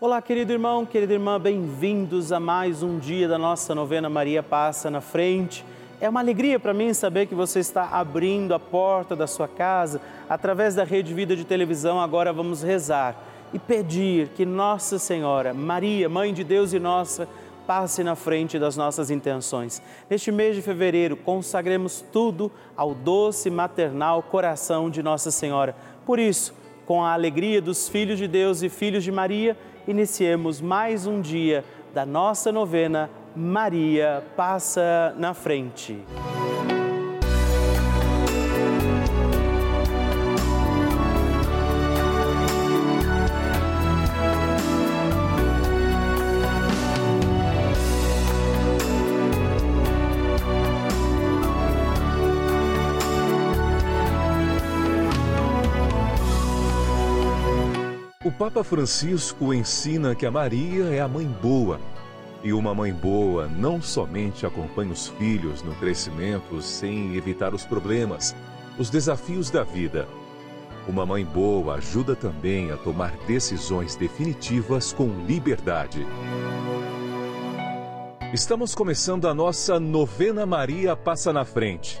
Olá, querido irmão, querida irmã, bem-vindos a mais um dia da nossa novena Maria Passa na Frente. É uma alegria para mim saber que você está abrindo a porta da sua casa através da Rede Vida de Televisão. Agora vamos rezar e pedir que Nossa Senhora, Maria, Mãe de Deus e nossa, passe na frente das nossas intenções. Neste mês de fevereiro, consagremos tudo ao doce maternal coração de Nossa Senhora. Por isso, com a alegria dos filhos de Deus e filhos de Maria, iniciemos mais um dia da nossa novena Maria Passa na Frente. Papa Francisco ensina que a Maria é a mãe boa. E uma mãe boa não somente acompanha os filhos no crescimento sem evitar os problemas, os desafios da vida. Uma mãe boa ajuda também a tomar decisões definitivas com liberdade. Estamos começando a nossa novena Maria Passa na Frente.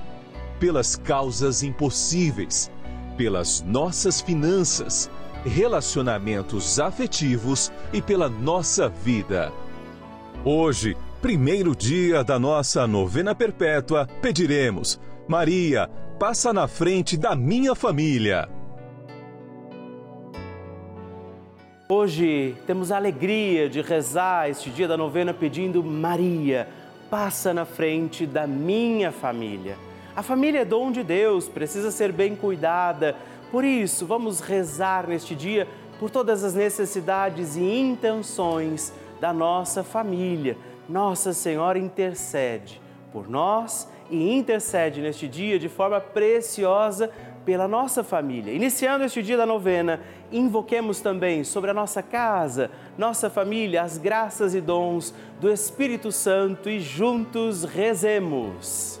pelas causas impossíveis, pelas nossas finanças, relacionamentos afetivos e pela nossa vida. Hoje, primeiro dia da nossa novena perpétua, pediremos: Maria, passa na frente da minha família. Hoje temos a alegria de rezar este dia da novena pedindo: Maria, passa na frente da minha família. A família é dom de Deus, precisa ser bem cuidada. Por isso, vamos rezar neste dia por todas as necessidades e intenções da nossa família. Nossa Senhora intercede por nós e intercede neste dia de forma preciosa pela nossa família. Iniciando este dia da novena, invoquemos também sobre a nossa casa, nossa família, as graças e dons do Espírito Santo e juntos rezemos.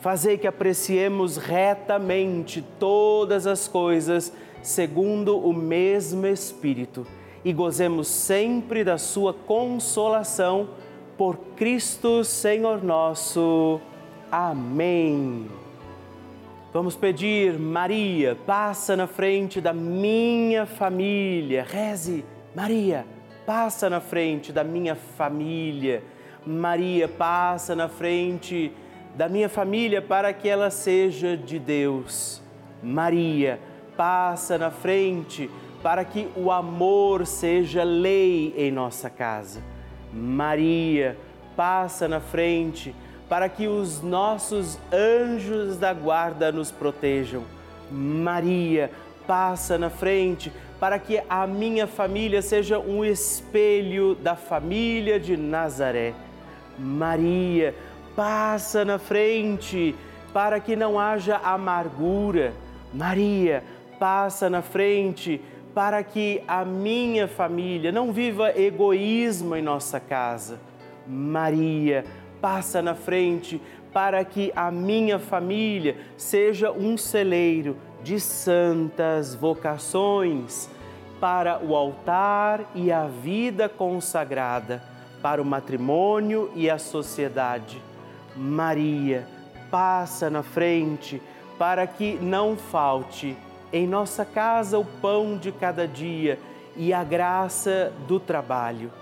Fazei que apreciemos retamente todas as coisas segundo o mesmo Espírito e gozemos sempre da Sua consolação por Cristo Senhor nosso. Amém. Vamos pedir, Maria, passa na frente da minha família. Reze, Maria, passa na frente da minha família. Maria, passa na frente da minha família para que ela seja de Deus. Maria, passa na frente para que o amor seja lei em nossa casa. Maria, passa na frente para que os nossos anjos da guarda nos protejam. Maria, passa na frente para que a minha família seja um espelho da família de Nazaré. Maria, passa na frente para que não haja amargura. Maria, passa na frente para que a minha família não viva egoísmo em nossa casa. Maria, passa na frente para que a minha família seja um celeiro de santas vocações para o altar e a vida consagrada, para o matrimônio e a sociedade. Maria, passa na frente para que não falte em nossa casa o pão de cada dia e a graça do trabalho.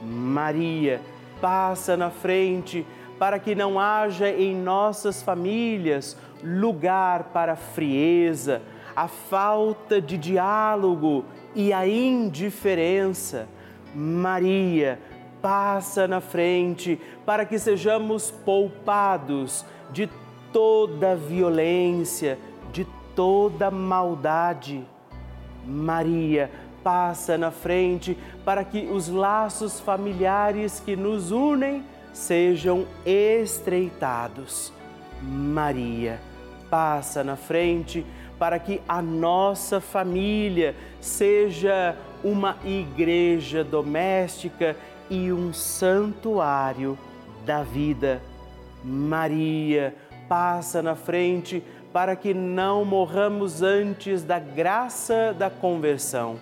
Maria, passa na frente para que não haja em nossas famílias lugar para a frieza, a falta de diálogo e a indiferença. Maria, passa na frente para que sejamos poupados de toda violência, de toda maldade. Maria, passa na frente para que os laços familiares que nos unem sejam estreitados. Maria, passa na frente para que a nossa família seja uma igreja doméstica e um santuário da vida. Maria passa na frente para que não morramos antes da graça da conversão.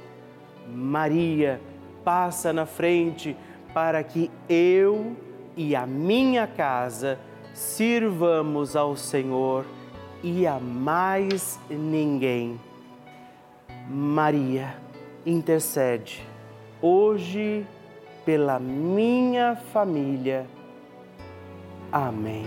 Maria passa na frente para que eu e a minha casa sirvamos ao Senhor e a mais ninguém. Maria intercede hoje pela minha família. Amém.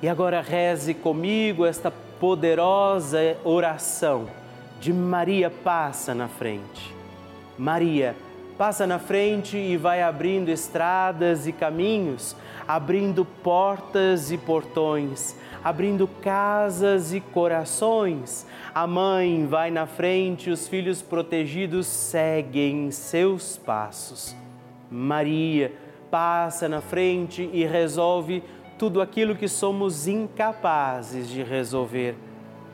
E agora reze comigo esta poderosa oração de Maria passa na frente. Maria passa na frente e vai abrindo estradas e caminhos, abrindo portas e portões, abrindo casas e corações. A mãe vai na frente, os filhos protegidos seguem seus passos. Maria passa na frente e resolve tudo aquilo que somos incapazes de resolver.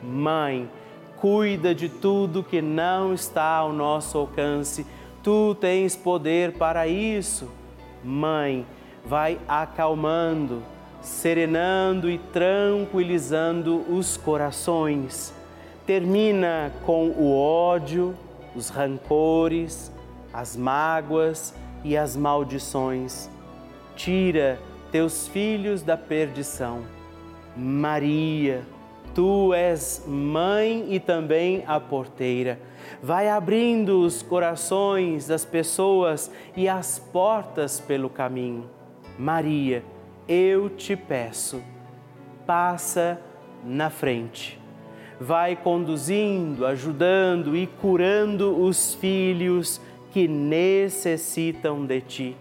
Mãe, cuida de tudo que não está ao nosso alcance. Tu tens poder para isso. Mãe, vai acalmando, serenando e tranquilizando os corações. Termina com o ódio, os rancores, as mágoas e as maldições. Tira teus filhos da perdição. Maria, tu és mãe e também a porteira. Vai abrindo os corações das pessoas e as portas pelo caminho. Maria, eu te peço, passa na frente. Vai conduzindo, ajudando e curando os filhos que necessitam de ti.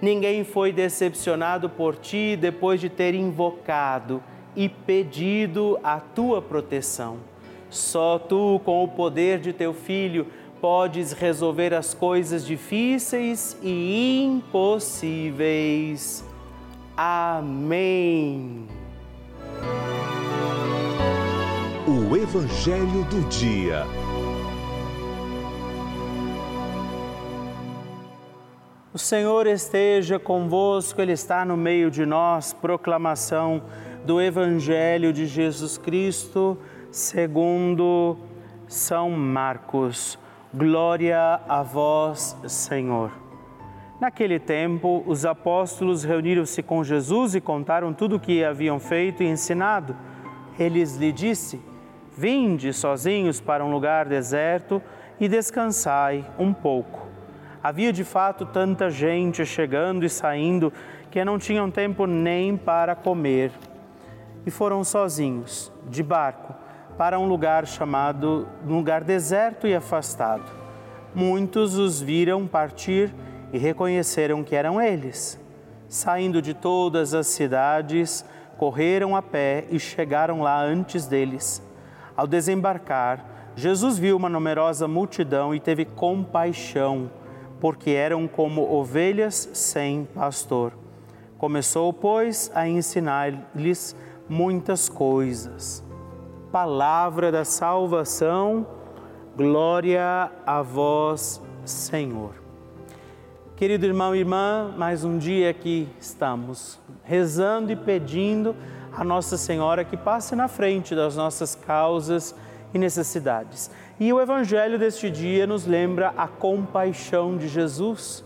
Ninguém foi decepcionado por ti depois de ter invocado e pedido a tua proteção. Só tu, com o poder de teu filho, podes resolver as coisas difíceis e impossíveis. Amém. O Evangelho do Dia. O Senhor esteja convosco, Ele está no meio de nós. Proclamação do Evangelho de Jesus Cristo, segundo São Marcos. Glória a vós, Senhor. Naquele tempo, os apóstolos reuniram-se com Jesus e contaram tudo o que haviam feito e ensinado. Eles lhe disse: Vinde sozinhos para um lugar deserto e descansai um pouco. Havia de fato tanta gente chegando e saindo que não tinham tempo nem para comer. E foram sozinhos, de barco, para um lugar chamado um lugar deserto e afastado. Muitos os viram partir e reconheceram que eram eles. Saindo de todas as cidades, correram a pé e chegaram lá antes deles. Ao desembarcar, Jesus viu uma numerosa multidão e teve compaixão porque eram como ovelhas sem pastor. Começou, pois, a ensinar-lhes muitas coisas. Palavra da salvação, glória a vós, Senhor. Querido irmão e irmã, mais um dia aqui estamos rezando e pedindo a Nossa Senhora que passe na frente das nossas causas e necessidades. E o Evangelho deste dia nos lembra a compaixão de Jesus,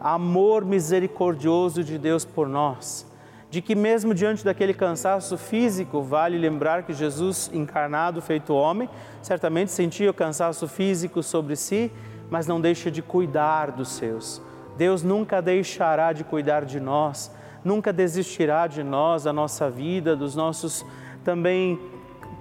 amor misericordioso de Deus por nós, de que, mesmo diante daquele cansaço físico, vale lembrar que Jesus, encarnado, feito homem, certamente sentia o cansaço físico sobre si, mas não deixa de cuidar dos seus. Deus nunca deixará de cuidar de nós, nunca desistirá de nós, da nossa vida, dos nossos também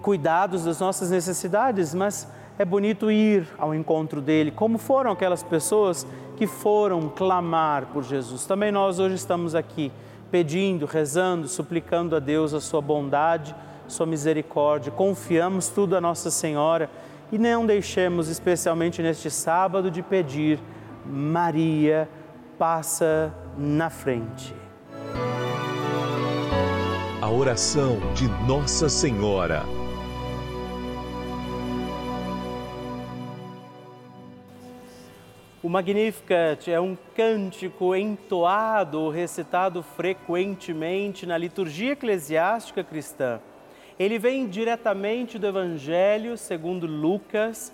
cuidados, das nossas necessidades, mas é bonito ir ao encontro dele, como foram aquelas pessoas que foram clamar por Jesus. Também nós hoje estamos aqui pedindo, rezando, suplicando a Deus a sua bondade, sua misericórdia. Confiamos tudo a Nossa Senhora e não deixemos, especialmente neste sábado, de pedir: Maria, passa na frente. A oração de Nossa Senhora. O Magnificat é um cântico entoado, recitado frequentemente na liturgia eclesiástica cristã. Ele vem diretamente do Evangelho segundo Lucas,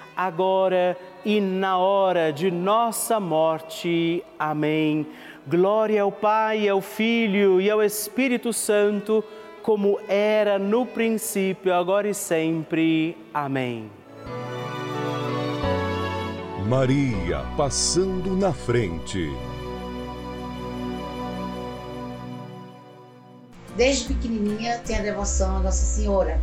agora e na hora de nossa morte. Amém. Glória ao Pai, ao Filho e ao Espírito Santo, como era no princípio, agora e sempre. Amém. Maria passando na frente. Desde pequenininha tenho a devoção a Nossa Senhora.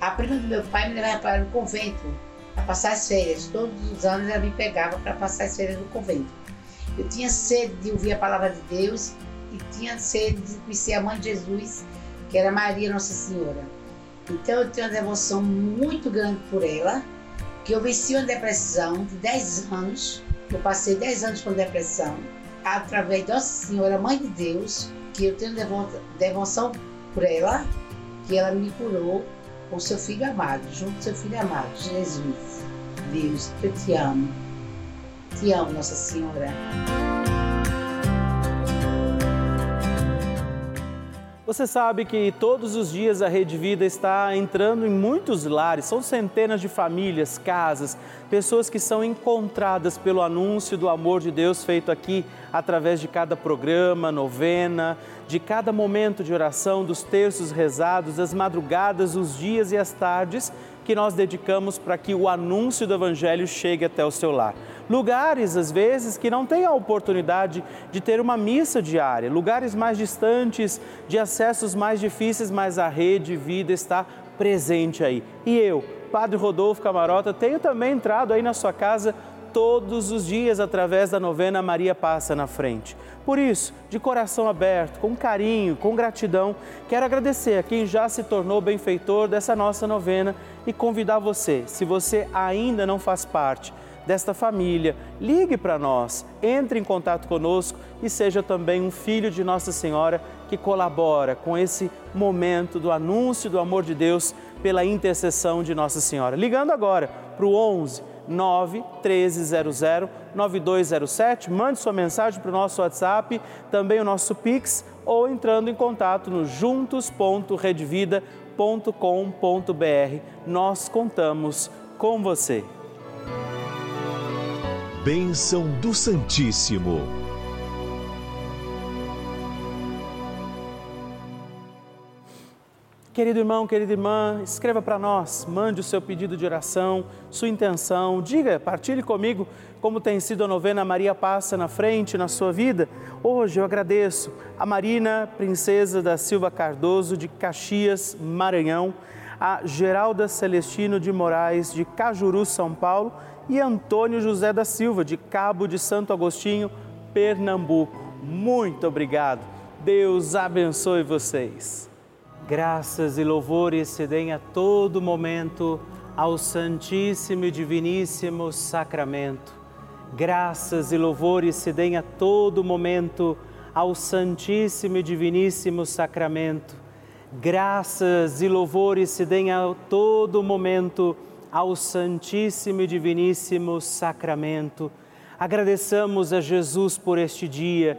A prima do meu pai me levava para o convento para passar as férias. Todos os anos ela me pegava para passar as férias no convento. Eu tinha sede de ouvir a palavra de Deus e tinha sede de conhecer a mãe de Jesus, que era Maria Nossa Senhora. Então eu tenho uma devoção muito grande por ela que eu venci uma depressão de 10 anos, eu passei 10 anos com depressão, através de Nossa Senhora, Mãe de Deus, que eu tenho devoção por ela, que ela me curou com seu filho amado, junto com seu filho amado, Jesus. Deus, eu te amo. Te amo, Nossa Senhora. Você sabe que todos os dias a Rede Vida está entrando em muitos lares, são centenas de famílias, casas, pessoas que são encontradas pelo anúncio do amor de Deus feito aqui através de cada programa, novena, de cada momento de oração, dos terços rezados, das madrugadas, os dias e as tardes que nós dedicamos para que o anúncio do Evangelho chegue até o seu lar. Lugares, às vezes, que não têm a oportunidade de ter uma missa diária, lugares mais distantes, de acessos mais difíceis, mas a rede vida está presente aí. E eu, Padre Rodolfo Camarota, tenho também entrado aí na sua casa todos os dias através da novena Maria Passa na Frente. Por isso, de coração aberto, com carinho, com gratidão, quero agradecer a quem já se tornou benfeitor dessa nossa novena e convidar você, se você ainda não faz parte desta família, ligue para nós, entre em contato conosco e seja também um filho de Nossa Senhora que colabora com esse momento do anúncio do amor de Deus pela intercessão de Nossa Senhora. Ligando agora para o 11 9 1300 9207, mande sua mensagem para o nosso WhatsApp, também o nosso Pix ou entrando em contato no juntos.redvida.com.br. Nós contamos com você. Bênção do Santíssimo. Querido irmão, querida irmã, escreva para nós, mande o seu pedido de oração, sua intenção, diga, partilhe comigo como tem sido a novena Maria Passa na frente na sua vida. Hoje eu agradeço a Marina, princesa da Silva Cardoso de Caxias, Maranhão, a Geralda Celestino de Moraes de Cajuru, São Paulo e Antônio José da Silva, de Cabo de Santo Agostinho, Pernambuco. Muito obrigado. Deus abençoe vocês. Graças e louvores se deem a todo momento ao Santíssimo e Diviníssimo Sacramento. Graças e louvores se deem a todo momento ao Santíssimo e Diviníssimo Sacramento. Graças e louvores se deem a todo momento ao Santíssimo e Diviníssimo Sacramento. Agradeçamos a Jesus por este dia,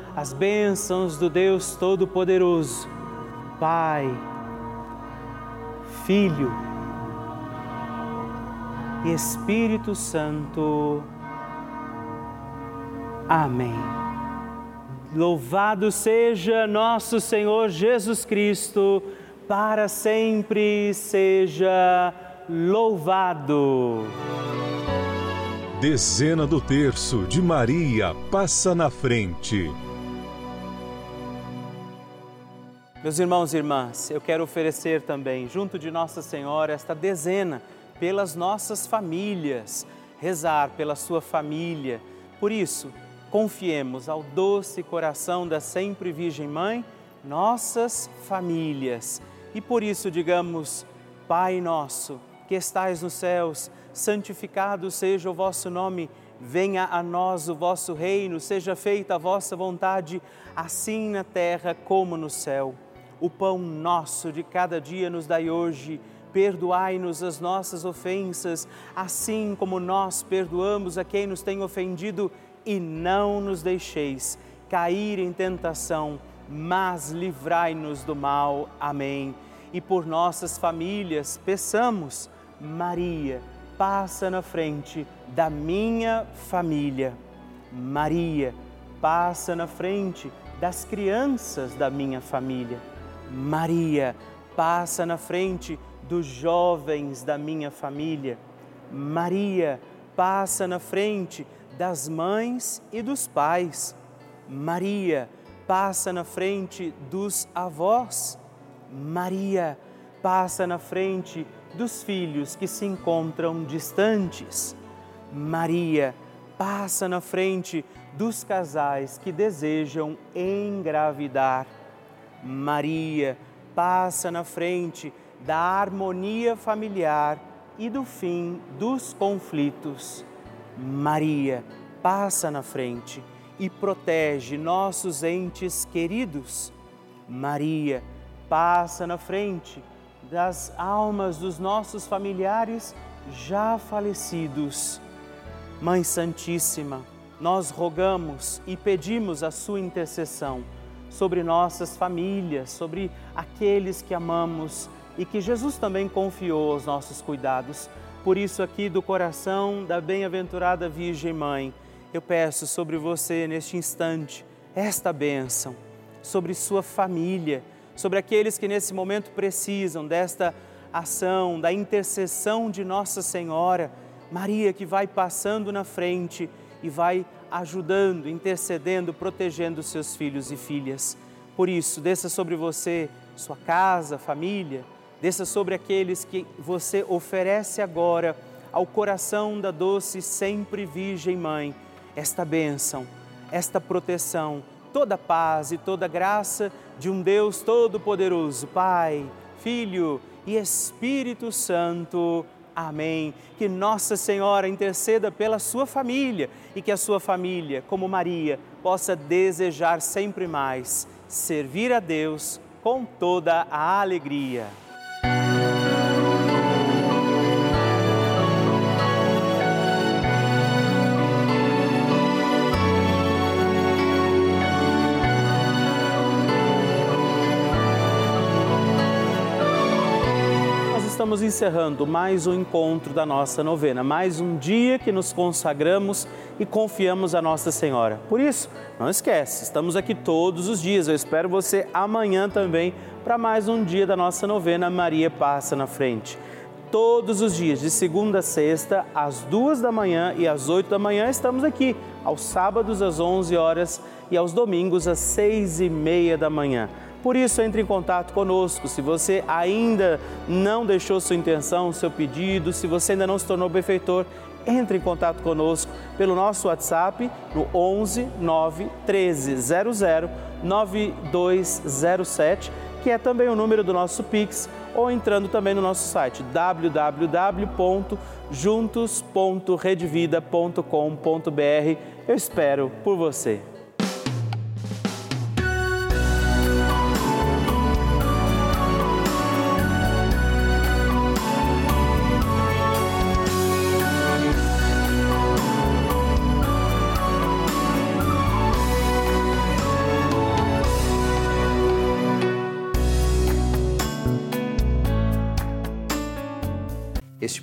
as bênçãos do Deus Todo-Poderoso. Pai, Filho e Espírito Santo. Amém. Louvado seja nosso Senhor Jesus Cristo para sempre seja louvado. Dezena do terço de Maria passa na frente. Meus irmãos e irmãs, eu quero oferecer também, junto de Nossa Senhora, esta dezena pelas nossas famílias, rezar pela sua família. Por isso, confiemos ao doce coração da sempre Virgem Mãe nossas famílias e por isso digamos: Pai nosso, que estais nos céus, santificado seja o vosso nome, venha a nós o vosso reino, seja feita a vossa vontade, assim na terra como no céu. O pão nosso de cada dia nos dai hoje. Perdoai-nos as nossas ofensas, assim como nós perdoamos a quem nos tem ofendido, e não nos deixeis cair em tentação mas livrai-nos do mal. Amém. E por nossas famílias, peçamos, Maria, passa na frente da minha família. Maria, passa na frente das crianças da minha família. Maria, passa na frente dos jovens da minha família. Maria, passa na frente das mães e dos pais. Maria, passa na frente dos avós. Maria, passa na frente dos filhos que se encontram distantes. Maria, passa na frente dos casais que desejam engravidar. Maria passa na frente da harmonia familiar e do fim dos conflitos. Maria passa na frente e protege nossos entes queridos. Maria passa na frente das almas dos nossos familiares já falecidos. Mãe Santíssima, nós rogamos e pedimos a sua intercessão sobre nossas famílias, sobre aqueles que amamos e que Jesus também confiou aos nossos cuidados. Por isso, aqui do coração da bem-aventurada Virgem Mãe, eu peço sobre você neste instante esta bênção, sobre sua família, sobre aqueles que nesse momento precisam desta ação, da intercessão de Nossa Senhora, Maria que vai passando na frente e vai ajudando, intercedendo, protegendo seus filhos e filhas. Por isso, desça sobre você, sua casa, família, desça sobre aqueles que você oferece agora ao coração da doce sempre Virgem Mãe, esta bênção, esta proteção, toda paz e toda graça de um Deus Todo-Poderoso, Pai, Filho e Espírito Santo. Amém. Que Nossa Senhora interceda pela sua família e que a sua família, como Maria, possa desejar sempre mais servir a Deus com toda a alegria. Encerrando mais um encontro da nossa novena, mais um dia que nos consagramos e confiamos a Nossa Senhora. Por isso, não esquece, estamos aqui todos os dias. Eu espero você amanhã também para mais um dia da nossa novena Maria Passa na Frente. Todos os dias, de segunda a sexta, às duas da manhã e às oito da manhã, estamos aqui. Aos sábados, às onze horas e aos domingos, às seis e meia da manhã. Por isso, entre em contato conosco. Se você ainda não deixou sua intenção, seu pedido, se você ainda não se tornou benfeitor, entre em contato conosco pelo nosso WhatsApp no 11 9 13 00 9207, que é também o número do nosso Pix, ou entrando também no nosso site www.juntos.redvida.com.br. Eu espero por você.